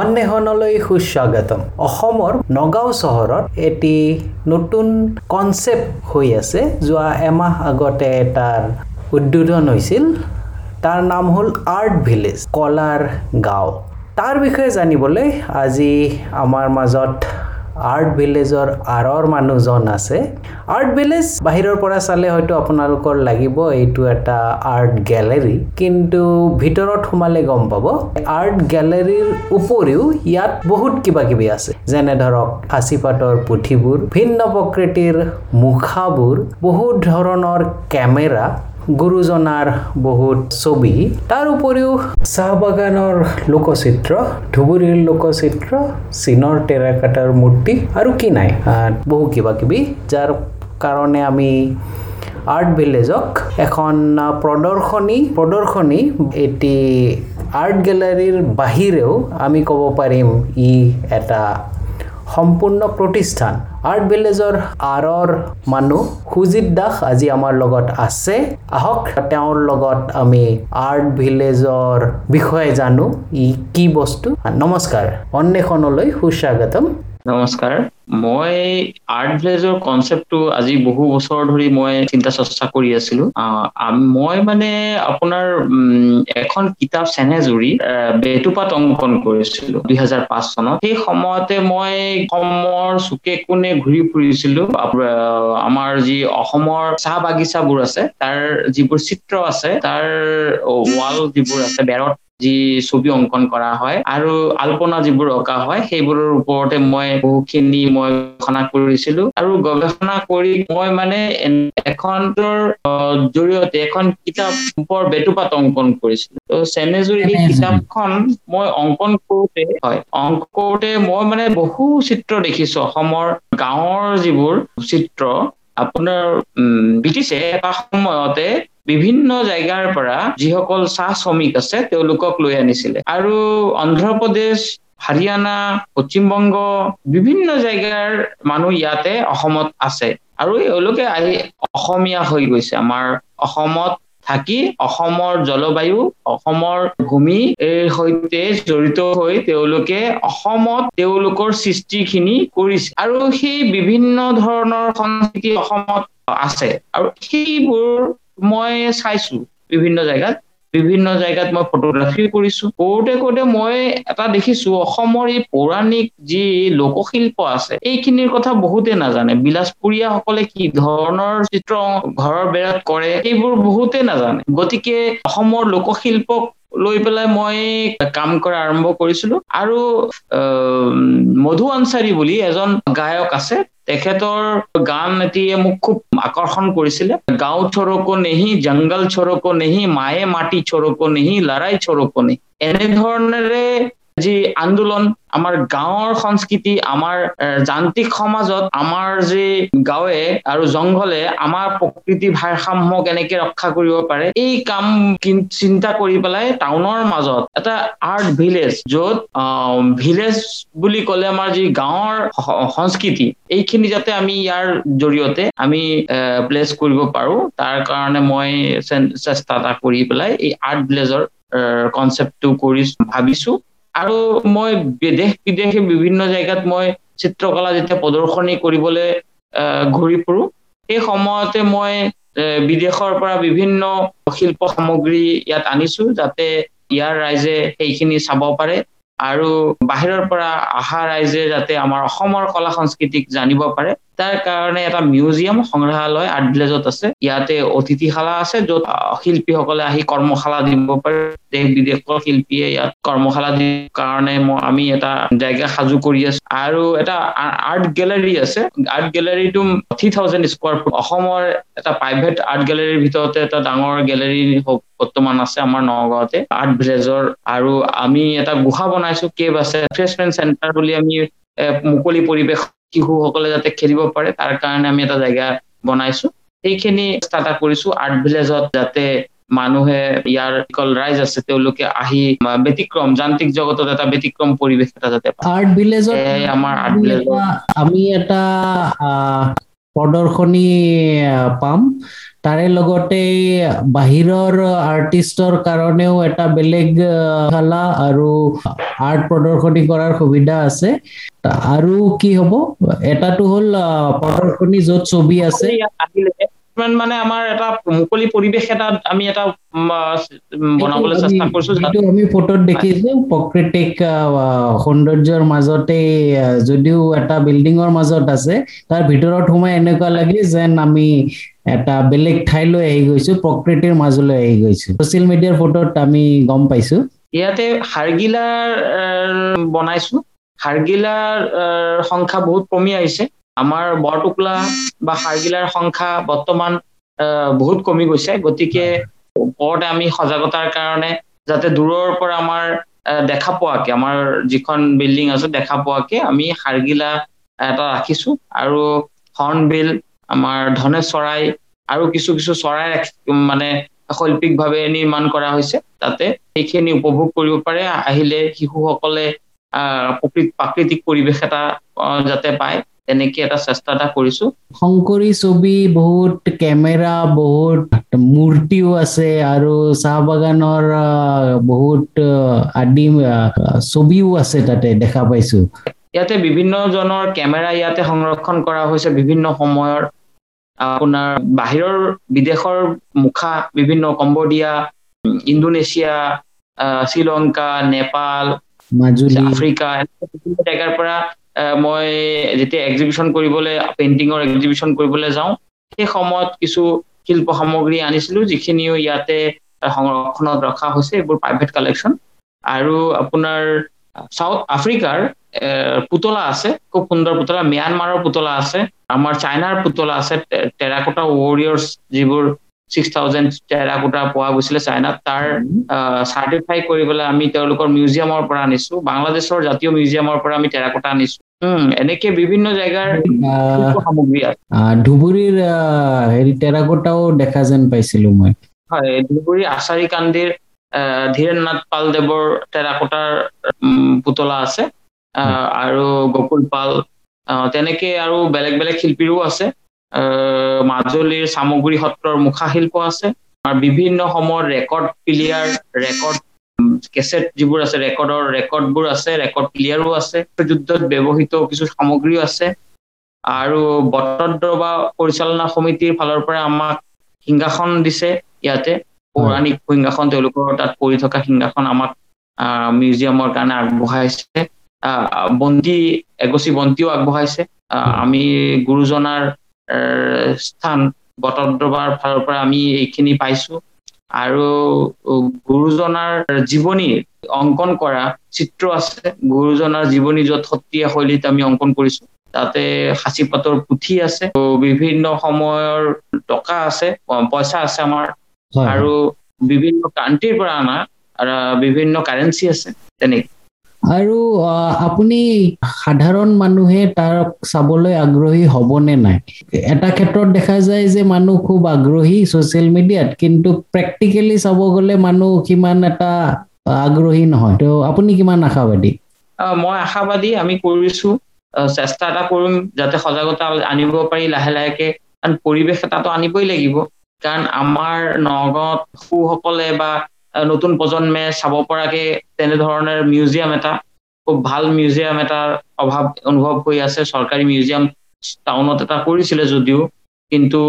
অন্বেষণলৈ সুস্বাগতম। অসমৰ নগাঁও চহৰত এটি নতুন কনচেপ্ট হৈ আছে যোৱা এমাহ আগতে তাৰ উদ্বোধন হৈছিল। তাৰ নাম হ'ল আৰ্ট ভিলেজ কলাৰ গাঁও। তাৰ বিষয়ে জানিবলৈ আজি আমাৰ মাজত আৰ্ট ভিলেজৰ আঁৰৰ মানুহজন আছে। আৰ্ট ভিলেজ বাহিৰৰ পৰা চালে হয়তো আপোনালোকৰ লাগিব এইটো এটা আৰ্ট গেলেৰী কিন্তু ভিতৰত সোমালে গম পাব। আৰ্ট গেলেৰীৰ উপৰিও ইয়াত বহুত কিবা কিবি আছে। যেনে ধৰক সাঁচিপাতৰ পুথিবোৰ ভিন্ন প্ৰকৃতিৰ মুখাবোৰ বহুত ধৰণৰ কেমেৰা গুৰুজনাৰ বহুত ছবি। তাৰ উপৰিও চাহ বাগানৰ লোকচিত্ৰ ধুবুৰীৰ লোকচিত্ৰ চীনৰ টেৰাকাটাৰ মূৰ্তি আৰু কি নাই। বহু কিবা কিবি যাৰ কাৰণে আমি আৰ্ট ভিলেজক এখন প্ৰদৰ্শনী প্ৰদৰ্শনী এটি আৰ্ট গেলাৰীৰ বাহিৰেও আমি ক'ব পাৰিম ই এটা সম্পূৰ্ণ প্ৰতিষ্ঠান। আৰ্ট ভিলেজৰ আঁৰৰ মানুহ সুজিত দাস আজি আমাৰ লগত আছে। আহক তেওঁৰ লগত আমি আৰ্ট ভিলেজৰ বিষয়ে জানো। ই কি বস্তু? নমস্কাৰ। অন্বেষণলৈ সুস্বাগতম। নমস্কাৰ। মই আৰ্ট ভিলেজৰ কনচেপ্টটো আজি বহু বছৰ ধৰি মই চিন্তা চৰ্চা কৰি আছিলো। মই মানে আপোনাৰ এখন কিতাপ চেনেজুৰি বেটুপাত অংকন কৰিছিলো দুই হাজাৰ পাঁচ চনত। সেই সময়তে মই অসমৰ চুকে কোণে ঘূৰি ফুৰিছিলো। আমাৰ যি অসমৰ চাহ বাগিচাবোৰ আছে তাৰ যিবোৰ চিত্ৰ আছে তাৰ ৱাল যিবোৰ আছে বেৰত যি ছবি অংকন কৰা হয় আৰু আল্পনা যিবোৰ অঁকা হয় সেইবোৰৰ ওপৰতে মই বহুখিনি মই গৱেষণা কৰিছিলো। আৰু গৱেষণা কৰি মই মানে এখন জৰিয়তে এখন কিতাপ ওপৰ বেটুপাত অংকন কৰিছিলো। ত চেনেজুৰি এই কিতাপখন মই অংকন কৰোতে হয় অংকন কৰোতে মই মানে বহু চিত্ৰ দেখিছো। অসমৰ গাঁৱৰ যিবোৰ চিত্ৰ আপোনাৰ উম ব্ৰিটিছে এটা সময়তে বিভিন্ন জেগাৰ পৰা যিসকল চাহ শ্ৰমিক আছে তেওঁলোকক লৈ আনিছিলে। আৰু অন্ধ্ৰপ্ৰদেশ হাৰিয়ানা পশ্চিমবংগ বিভিন্ন জেগাৰ মানুহ ইয়াতে অসমত আছে। আৰু এওঁলোকে আহি অসমীয়া হৈ গৈছে। আমাৰ অসমত থাকি অসমৰ জলবায়ু অসমৰ ভূমি সৈতে জড়িত হৈ তেওঁলোকে অসমত তেওঁলোকৰ সৃষ্টিখিনি কৰিছে। আৰু সেই বিভিন্ন ধৰণৰ সংস্কৃতি অসমত আছে। আৰু সেইবোৰ মই চাইছো বিভিন্ন জেগাত বিভিন্ন জেগাত মই ফটোগ্ৰাফি কৰিছো। কৰোতে কৰোতে মই এটা দেখিছো অসমৰ এই পৌৰাণিক যি লোকশিল্প আছে এইখিনিৰ কথা বহুতে নাজানে। বিলাসপুৰীয়া সকলে কি ধৰণৰ চিত্ৰ ঘৰৰ বেৰত কৰে সেইবোৰ বহুতে নাজানে। গতিকে অসমৰ লোকশিল্পক লৈ পেলাই মই কাম কৰা আৰম্ভ কৰিছিলো। আৰু মধু আনচাৰী বুলি এজন গায়ক আছে তেখেতৰ গান এটিয়ে মোক খুব আকৰ্ষণ কৰিছিলে। গাঁও চৰকো নেহি জংগল চৰকো নেহি মায়ে মাটি চৰকো নেহি লৰাই চৰকো নেহি। এনেধৰণেৰে যি আন্দোলন আমাৰ গাঁৱৰ সংস্কৃতি আমাৰ যান্ত্ৰিক সমাজত আমাৰ যি গাঁৱে আৰু জংঘলে আমাৰ প্ৰকৃতি ভাৰসাম্য কেনেকে ৰক্ষা কৰিব পাৰে এই কাম চিন্তা কৰি পেলাই টাউনৰ মাজত এটা আৰ্ট ভিলেজ য'ত ভিলেজ বুলি ক'লে আমাৰ যি গাঁৱৰ সংস্কৃতি এইখিনি যাতে আমি ইয়াৰ জৰিয়তে আমি প্লেচ কৰিব পাৰো। তাৰ কাৰণে মই চেষ্টা এটা কৰি পেলাই এই আৰ্ট ভিলেজৰ কনচেপ্টটো কৰি ভাবিছো। আৰু মই বিদেশ বিদেশে বিভিন্ন জেগাত মই চিত্ৰকলা যেতিয়া প্ৰদৰ্শনী কৰিবলৈ ঘূৰি ফুৰো সেই সময়তে মই বিদেশৰ পৰা বিভিন্ন শিল্প সামগ্ৰী ইয়াত আনিছো যাতে ইয়াৰ ৰাইজে সেইখিনি চাব পাৰে আৰু বাহিৰৰ পৰা অহা ৰাইজে যাতে আমাৰ অসমৰ কলা সংস্কৃতিক জানিব পাৰে। তাৰ কাৰণে এটা মিউজিয়াম সংগ্ৰহালয় আৰ্ট ভিলেজত আছে। ইয়াতে অতিথিশালা আছে য'ত শিল্পীসকলে আহি কৰ্মশালা দিব পাৰে। দেশ বিদেশৰ শিল্পীয়ে ইয়াত কৰ্মশালা দি কাৰণে আমি এটা জেগা সাজু কৰি আছো। আৰু এটা আৰ্ট গেলাৰী আছে। আৰ্ট গেলাৰীটো থ্ৰী থাউজেণ্ড স্কোৱাৰ ফুট অসমৰ এটা প্ৰাইভেট আৰ্ট গেলাৰীৰ ভিতৰতে এটা ডাঙৰ গেলাৰী বৰ্তমান আছে আমাৰ নগাঁৱতে আৰ্ট ভিলেজৰ আৰু আমি এটা গুহা বনাইছো। কেব আছে। ৰিফ্ৰেছমেণ্ট চেণ্টাৰ বুলি আমি মুকলি পৰিৱেশ শিশুসকলে যাতে খেলিব পাৰে তাৰ কাৰণে আমি এটা জেগা বনাইছো। সেইখিনি ষ্টাৰ্ট কৰিছো। আৰ্ট ভিলেজত যাতে মানুহে ইয়াৰ যিসকল ৰাইজ আছে তেওঁলোকে আহি ব্যতিক্ৰম যান্ত্ৰিক জগতত এটা ব্যতিক্ৰম পৰিৱেশ এটা যাতে আৰ্ট ভিলেজত আমাৰ আৰ্ট ভিলেজত আমি এটা প্ৰদৰ্শনী পাম। তাৰে লগতে বাহিৰৰ আৰ্টিষ্টৰ কাৰণেও এটা বেলেগ শালা আৰু আৰ্ট প্ৰদৰ্শনী কৰাৰ সুবিধা আছে। আৰু কি হ'ব? এটাটো হ'ল প্ৰদৰ্শনী য'ত ছবি আছে। মানে আমাৰ এটা মুকলি পৰিৱেশ এটা আমি এটা বনাবলৈ চেষ্টা কৰিছো যিটো আমি ফটোত দেখিছো প্ৰকৃতিক সৌন্দৰ্যৰ মাজতে যদিও এটা বিল্ডিঙৰ মাজত আছে তাৰ ভিতৰত সোমাই এনেকুৱা লাগে যেন আমি এটা বেলেগ ঠাইলৈ আহি গৈছো প্ৰকৃতিৰ মাজলৈ আহি গৈছো। ছচিয়েল মিডিয়াৰ ফটোত আমি গম পাইছো। ইয়াতে হাৰগিলাৰ বনাইছো। হাৰগিলাৰ সংখ্যা বহুত কমি আহিছে। আমাৰ বৰটুকলা বা হাৰগিলাৰ সংখ্যা বৰ্তমান বহুত কমি গৈছে। গতিকে ওপৰতে আমি সজাগতাৰ কাৰণে যাতে দূৰৰ পৰা আমাৰ দেখা পোৱাকে আমাৰ যিখন বিল্ডিং আছে দেখা পোৱাকে আমি হাৰগিলা এটা ৰাখিছো। আৰু হৰ্ণবিল আমাৰ ধনেশ চৰাই আৰু কিছু কিছু চৰাই মানে শৈল্পিকভাৱে নিৰ্মাণ কৰা হৈছে। তাতে সেইখিনি উপভোগ কৰিব পাৰে। আহিলে শিশুসকলে আহ প্ৰাকৃতিক পৰিৱেশ এটা যাতে পায়। তেনেকে এটা চেষ্টা এটা কৰিছো। শংকৰী ছবি বহুত কেমেৰা বহুত মূৰ্তিও আছে আৰু চাহ বাগানৰ বহুত আদি ছবিও আছে তাতে দেখা পাইছো। ইয়াতে বিভিন্ন জনৰ কেমেৰা ইয়াতে সংৰক্ষণ কৰা হৈছে বিভিন্ন সময়ৰ। আপোনাৰ বাহিৰৰ বিদেশৰ মুখা বিভিন্ন Cambodia Indonesia Sri Lanka Nepal Majuli. Africa বিভিন্ন জেগাৰ পৰা মই যেতিয়া এক্সিবিশ্যন কৰিবলৈ পেইণ্টিঙৰ এক্সিবিশ্যন কৰিবলৈ যাওঁ সেই সময়ত কিছু শিল্প সামগ্ৰী আনিছিলো যিখিনিও ইয়াতে সংৰক্ষণত ৰখা হৈছে এইবোৰ প্ৰাইভেট কালেকশ্যন আৰু আপোনাৰ চাউথ আফ্ৰিকাৰ পুতলা আছে খুব সুন্দৰ পুতলা ম্যানমাৰৰ পুতলা আছে আমাৰ চাইনাৰ পুতলা আছে টেৰাকোটা ৱৰিয়ৰ্ছ যিবোৰ ছিক্স থাউজেণ্ড টেৰাকোটা পোৱা গৈছিলে চাইনাত তাৰ চাৰ্টিফাই কৰিবলৈ আমি তেওঁলোকৰ মিউজিয়ামৰ পৰা আনিছো। বাংলাদেশৰ জাতীয় মিউজিয়ামৰ পৰা আমি টেৰাকোটা আনিছো। এনেকে বিভিন্ন জেগাৰ সামগ্ৰী আছে। ধুবুৰীৰ হেৰি টেৰাকোটাও দেখা যেন পাইছিলো মই। হয় ধুবুৰী আচাৰী কান্দিৰ ধীৰেন নাথ পালদেৱৰ টেৰাকোটাৰ পুতলা আছে। আৰু গকুল পাল তেনেকে আৰু বেলেগ বেলেগ শিল্পীৰো আছে। মাজুলীৰ চামগুৰি সত্ৰৰ মুখা শিল্প আছে। আৰু বিভিন্ন সময়ত ৰেকৰ্ড প্লেয়াৰ ৰেকৰ্ড কেছেট যিবোৰ আছে ৰেকৰ্ডৰ ৰেকৰ্ডবোৰ আছে ৰেকৰ্ড প্লেয়াৰো আছে যুদ্ধত ব্যৱহৃত কিছু সামগ্ৰীও আছে। আৰু বটদ্ৰৱা পৰিচালনা সমিতিৰ ফালৰ পৰা আমাক সিংহাসন দিছে ইয়াতে পৌৰাণিক সিংহাসন তেওঁলোকৰ তাত পৰি থকা সিংহাসন আমাক মিউজিয়ামৰ কাৰণে আগবঢ়াইছে। বন্তি এগচি বন্তিও আগবঢ়াইছে। আমি গুৰুজনাৰ স্থান বটদ্ৰৱাৰ ফালৰ পৰা আমি এইখিনি পাইছো। আৰু গুৰুজনাৰ জীৱনী অংকন কৰা চিত্ৰ আছে। গুৰুজনাৰ জীৱনী য'ত সত্ৰীয়া শৈলীত আমি অংকন কৰিছো। তাতে সাঁচি পাতৰ পুথি আছে। বিভিন্ন সময়ৰ টকা আছে পইচা আছে আমাৰ। আৰু বিভিন্ন কাণ্ট্ৰিৰ পৰা অনা বিভিন্ন কাৰেঞ্চি আছে তেনেকে। আৰু আপুনি সাধাৰণ মানুহে তাক চাবলৈ আগ্ৰহী হ'বনে নাই? এটা ক্ষেত্ৰত দেখা যায় যে মানুহ খুব আগ্ৰহী ছচিয়েল মিডিয়াত কিন্তু প্ৰেক্টিকেলি চাব গ'লে মানুহ সিমান এটা আগ্ৰহী নহয়। ত' আপুনি কিমান আশাবাদী? মই আশাবাদী আমি কৰিছো। চেষ্টা এটা কৰিম যাতে সজাগতা আনিব পাৰি লাহে লাহেকে। কাৰণ পৰিৱেশ এটাটো আনিবই লাগিব। কাৰণ আমাৰ নগাঁৱত শিশুসকলে বা নতুন প্ৰজন্মে চাব পৰাকে তেনেধৰণৰ মিউজিয়াম এটা খুব ভালো মিউজিয়াম এটাৰ অভাৱ অনুভৱ হৈ আছে। চৰকাৰী মিউজিয়াম টাউনত এটা কৰিছিলে যদিও কিন্তু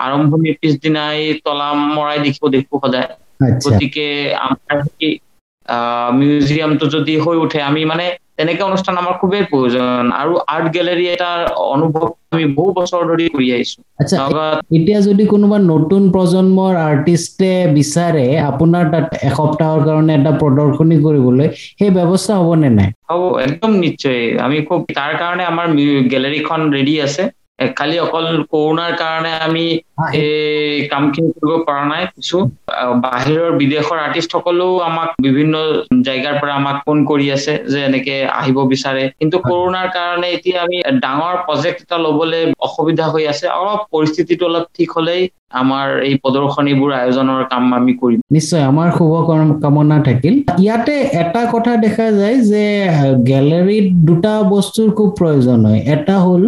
আৰম্ভণিৰ পিছদিনাই তলা মৰাই দেখিব দেখো সদায়। গতিকে আমাৰ মিউজিয়ামটো যদি হৈ উঠে আমি মানে তেনেকে অনুষ্ঠান আমাৰ খুবেই প্ৰয়োজন। আৰু আৰ্ট গেলেৰী এটাৰ অনুভৱ আমি বহু বছৰ ধৰি কৰি আহিছো। এতিয়া যদি কোনোবা নতুন প্ৰজন্মৰ আৰ্টিষ্টে বিচাৰে আপোনাৰ তাত এসপ্তাহৰ কাৰণে এটা প্ৰদৰ্শনী কৰিবলৈ সেই ব্যৱস্থা হ'বনে নাই? হ'ব একদম নিশ্চয়। আমি খুব তাৰ কাৰণে আমাৰ গেলেৰীখন ৰেডি আছে। খালি অকল কৰোণাৰ কাৰণে আমি এই কামখিনি কৰিব পৰা নাই কিছু। বাহিৰৰ বিদেশৰ আৰ্টিষ্ট সকলেও আমাক বিভিন্ন জেগাৰ পৰা আমাক ফোন কৰি আছে যে এনেকে আহিব বিচাৰে। কিন্তু কৰোণাৰ কাৰণে এতিয়া আমি ডাঙৰ প্ৰজেক্ট এটা লবলৈ অসুবিধা হৈ আছে। অলপ পৰিস্থিতিটো অলপ ঠিক হলেই আমাৰ এই প্ৰদৰ্শনীবোৰ আয়োজনৰ কাম আমি কৰিম। নিশ্চয় আমাৰ শুভ কামনা থাকিল। ইয়াতে এটা কথা দেখা যায় যে গেলেৰীত দুটা বস্তুৰ খুব প্ৰয়োজন হয়। এটা হ'ল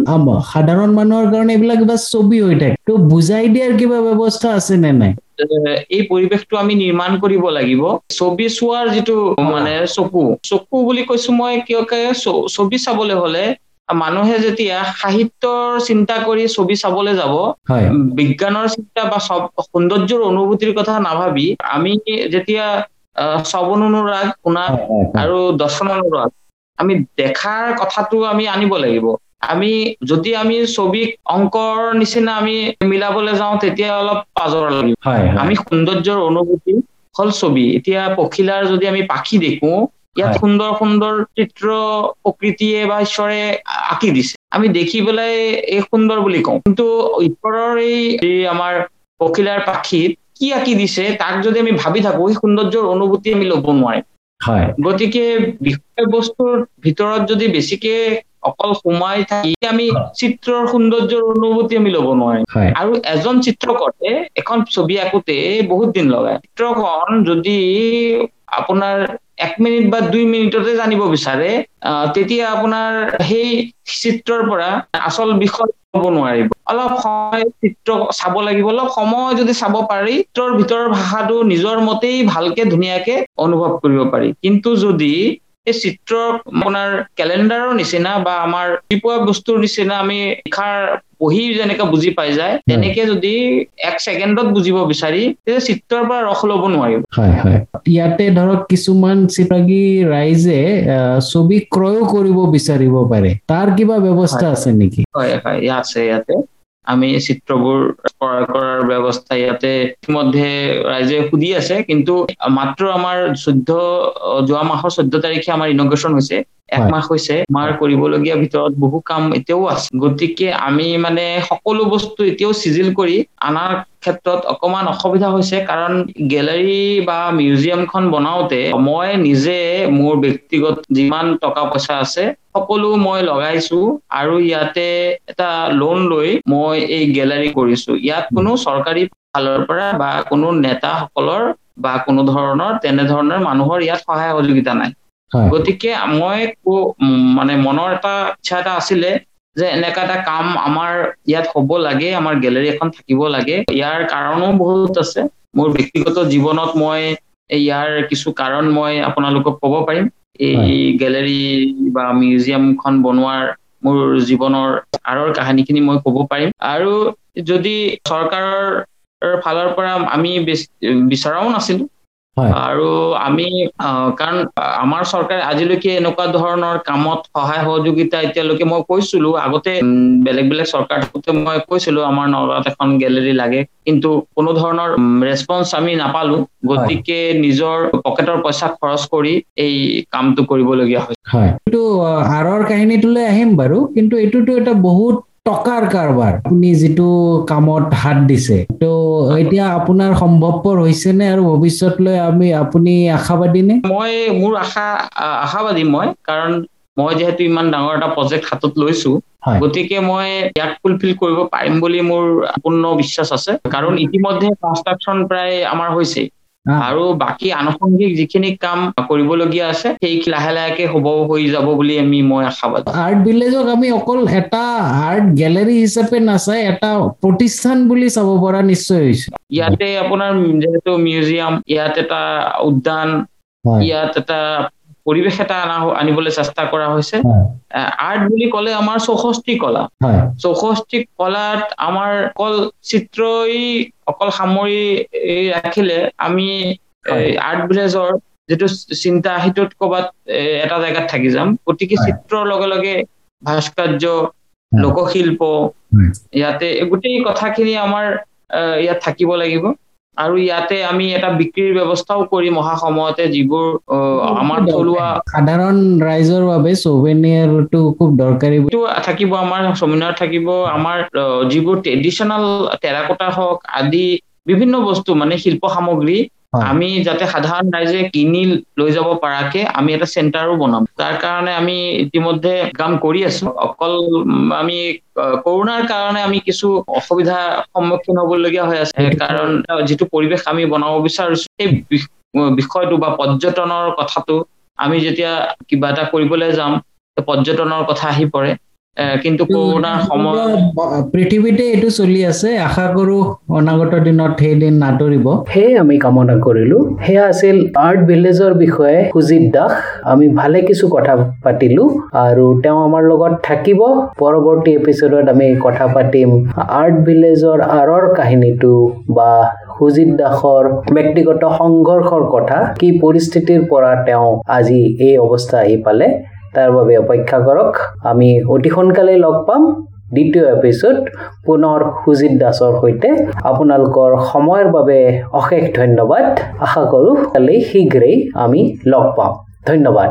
সাধাৰণ মানুহৰ কাৰণে এইবিলাক কিবা ছবি হৈ থাকে। ত' বুজাই দিয়াৰ কিবা ব্যৱস্থা আছে নে নাই? এই পৰিৱেশটো আমি নিৰ্মাণ কৰিব লাগিব। ছবি চোৱাৰ যিটো মানে চকু চকু বুলি কৈছো মই কিয়কে ছবি চাবলৈ হলে মানুহে যেতিয়া সাহিত্যৰ চিন্তা কৰি ছবি চাবলৈ যাব বিজ্ঞানৰ চিন্তা বা সৌন্দৰ্যৰ অনুভূতিৰ কথা নাভাবি আমি যেতিয়া শ্ৰৱণ অনুৰাগ শুনা আৰু দৰ্শন অনুৰাগ আমি দেখাৰ কথাটো আমি আনিব লাগিব। আমি যদি আমি ছবিক অংকৰ নিচিনা আমি মিলাবলৈ যাওঁ তেতিয়া অলপ পাজৰ লাগিব। আমি সৌন্দৰ্যৰ অনুভূতি হল ছবি। এতিয়া পখিলাৰ যদি আমি পাখি দেখো ইয়াত সুন্দৰ সুন্দৰ চিত্ৰ প্ৰকৃতিয়ে বা ঈশ্বৰে আঁকি দিছে। আমি দেখি পেলাই এই সুন্দৰ বুলি কওঁ। কিন্তু ঈশ্বৰৰ এই আমাৰ পখিলাৰ পাখিত কি আঁকি দিছে তাক যদি আমি ভাবি থাকো সেই সৌন্দৰ্যৰ অনুভূতি আমি ল'ব নোৱাৰিম। গতিকে বিষয়বস্তুৰ ভিতৰত যদি বেছিকে অকল সোমাই থাকি আমি চিত্ৰৰ সৌন্দৰ্যৰ অনুভূতি আমি ল'ব নোৱাৰিম। আৰু এজন চিত্ৰকৰে এখন ছবি আঁকোতে বহুত দিন লগায়। চিত্ৰখন যদি আপোনাৰ এক মিনিট বা দুই মিনিটতে জানিব বিচাৰে তেতিয়া আপোনাৰ সেই চিত্ৰৰ পৰা আচল বিষয় হ'ব নোৱাৰিব। অলপ সময় চিত্ৰ চাব লাগিব অলপ সময় যদি চাব পাৰি চিত্ৰৰ ভিতৰৰ ভাষাটো নিজৰ মতেই ভালকে ধুনীয়াকে অনুভৱ কৰিব পাৰি। কিন্তু যদি এই চিত্ৰ আপোনাৰ কেলেণ্ডাৰৰ নিচিনা বা আমাৰ ৰাতিপুৱা বস্তুৰ নিচিনা আমি লিখাৰ পঢ়ি যেনেকে বুজি পাই যায় তেনেকে যদি এক ছেকেণ্ডত বুজিব বিচাৰি তেতিয়া চিত্ৰৰ পৰা ৰস ল'ব নোৱাৰিব। হয় হয়। ইয়াতে ধৰক কিছুমান চিত্ৰাগী ৰাইজে ছবি ক্ৰয়ো কৰিব বিচাৰিব পাৰে। তাৰ কিবা ব্যৱস্থা আছে নেকি? হয় হয়। আছে ইয়াতে। আমি চিত্ৰবোৰ ক্ৰয় কৰাৰ ব্যৱস্থা ইয়াতে ইতিমধ্যে ৰাইজে সুধি আছে কিন্তু মাত্ৰ আমাৰ চৈধ্য যোৱা মাহৰ চৈধ্য তাৰিখে আমাৰ ইনগ্ৰেশ্যন হৈছে। এক মাহ হৈছে আমাৰ কৰিবলগীয়া ভিতৰত বহু কাম এতিয়াও আছে। গতিকে আমি মানে সকলো বস্তু এতিয়াও চিজিল কৰি আনাৰ ক্ষেত্ৰত অকমান অসুবিধা হৈছে কাৰণ গেলেৰী বা মিউজিয়ামখন বনাওতে মই নিজে মোৰ ব্যক্তিগত যিমান টকা পইচা আছে সকলো মই লগাইছো আৰু ইয়াতে এটা লোন লৈ মই এই গেলেৰী কৰিছো। ইয়াত কোনো চৰকাৰী ফালৰ পৰা বা কোনো নেতাসকলৰ বা কোনো ধৰণৰ তেনেধৰণৰ মানুহৰ ইয়াত সহায় সহযোগিতা নাই। গতিকে মই মানে মনৰ এটা ইচ্ছা এটা আছিলে যে এনেকা এটা কাম আমাৰ ইয়াত হ'ব লাগে আমাৰ গেলেৰী এখন থাকিব লাগে। ইয়াৰ কাৰণো বহুত আছে। মোৰ ব্যক্তিগত জীৱনত মই ইয়াৰ কিছু কাৰণ মই আপোনালোকক ক'ব পাৰিম। এই গেলেৰী বা মিউজিয়ামখন বনোৱাৰ মোৰ জীৱনৰ আঁৰৰ কাহিনীখিনি মই ক'ব পাৰিম। আৰু যদি চৰকাৰৰ ফালৰ পৰা আমি বিচৰাও নাছিলো আৰু আমি কাৰণ আমাৰ চৰকাৰে আজিলৈকে এনেকুৱা ধৰণৰ কামত সহায় সহযোগিতা এতিয়ালৈকে মই কৈছিলো। আগতে বেলেগ বেলেগ চৰকাৰ থাকোতে মই কৈছিলো আমাৰ নগাঁৱত এখন গেলেৰী লাগে। কিন্তু কোনো ধৰণৰ ৰেচপন্স আমি নাপালো। গতিকে নিজৰ পকেটৰ পইচা খৰচ কৰি এই কামটো কৰিবলগীয়া হৈছে। হয়। এইটো আঁৰৰ কাহিনীটোলৈ আহিম বাৰু। কিন্তু এইটোতো এটা বহুত টকাৰ কাৰবাৰ। আপুনি যিটো কামত হাত দিছে ত' এতিয়া আপোনাৰ সম্ভৱপৰ হৈছে নে আৰু ভৱিষ্যতলৈ আমি আপুনি আশাবাদী নে? মই মোৰ আশা আশাবাদী মই কাৰণ মই যিহেতু ইমান ডাঙৰ এটা প্ৰজেক্ট হাতত লৈছো গতিকে মই ইয়াক ফুলফিল কৰিব পাৰিম বুলি মোৰ পূৰ্ণ বিশ্বাস আছে। কাৰণ ইতিমধ্যে কনষ্ট্ৰাকশ্যন প্ৰায় আমাৰ হৈছে আৰু বাকী আনুষংগিক যিখিনি কাম কৰিবলগীয়া আছে সেই লাহে লাহেকে হ'ব হৈ যাব বুলি আমি মই আশাবাদী আৰ্ট ভিলেজক আমি অকল এটা আৰ্ট গেলেৰী হিচাপে নাচাই এটা প্ৰতিষ্ঠান বুলি চাব পৰা নিশ্চয় হৈছে। ইয়াতে আপোনাৰ যিহেতু মিউজিয়াম ইয়াত এটা উদ্যান ইয়াত এটা পৰিৱেশ এটা আনিবলৈ চেষ্টা কৰা হৈছে। আৰ্ট বুলি ক'লে আমাৰ চৌষষ্ঠি কলা। চৌষষ্ঠি কলাত আমাৰ অকল চিত্ৰই অকল সামৰি ৰাখিলে আমি আৰ্ট ভিলেজৰ যিটো চিন্তা সেইটোত ক'ৰবাত এটা জেগাত থাকি যাম। গতিকে চিত্ৰৰ লগে লগে ভাস্কৰ্য লোকশিল্প ইয়াতে গোটেই কথাখিনি আমাৰ ইয়াত থাকিব লাগিব। আৰু ইয়াতে আমি এটা বিক্ৰীৰ ব্যৱস্থাও কৰিম অহা সময়তে যিবোৰ আমাৰ থলুৱা সাধাৰণ ৰাইজৰ বাবে চৌভেনিয়াৰটো খুব দৰকাৰী থাকিব আমাৰ চৌভেনিয়াৰ থাকিব আমাৰ যিবোৰ ট্ৰেডিশ্যনেল টেৰাকোটা হওক আদি বিভিন্ন বস্তু মানে শিল্প সামগ্ৰী। আমি যাতে সাধাৰণ ৰাইজে কিনি লৈ যাব পৰাকে আমি এটা চেণ্টাৰো বনাম। তাৰ কাৰণে আমি ইতিমধ্যে কাম কৰি আছো। অকল আমি কৰোণাৰ কাৰণে আমি কিছু অসুবিধাৰ সন্মুখীন হবলগীয়া হৈ আছে। কাৰণ যিটো পৰিৱেশ আমি বনাব বিচাৰিছো সেই বিষ- বিষয়টো বা পৰ্যটনৰ কথাটো আমি যেতিয়া কিবা এটা কৰিবলৈ যাম পৰ্যটনৰ কথা আহি পৰে। কিন্তু কৰোণাৰ সময়ত পৃথিৱীতে এইটো চলি আছে। আশা কৰো অনাগত দিনত সেই দিন নাটৰিব। সেয়ে আমি কামনা কৰিলো। সেয়া আছিল আৰ্ট ভিলেজৰ বিষয়ে সুজিত দাস। আমি ভালে কিছু কথা পাতিলো আৰু তেওঁ আমাৰ লগত থাকিব। পৰৱৰ্তী এপিছডত আমি কথা পাতিম আৰ্ট ভিলেজৰ আঁৰৰ কাহিনীটো বা সুজিত দাসৰ ব্যক্তিগত সংঘৰ্ষৰ কথা কি পৰিস্থিতিৰ পৰা তেওঁ আজি এই অৱস্থা আহি পালে। তাৰ বাবে অপেক্ষা কৰক। আমি অতি সোনকালে লগ পাম। দ্বিতীয় এপিছড পুনৰ সুজিত দাসৰ সৈতে। আপোনালোকৰ সময়ৰ বাবে অশেষ ধন্যবাদ। আশা কৰোঁ কালি শীঘ্ৰেই আমি লগ পাম। ধন্যবাদ।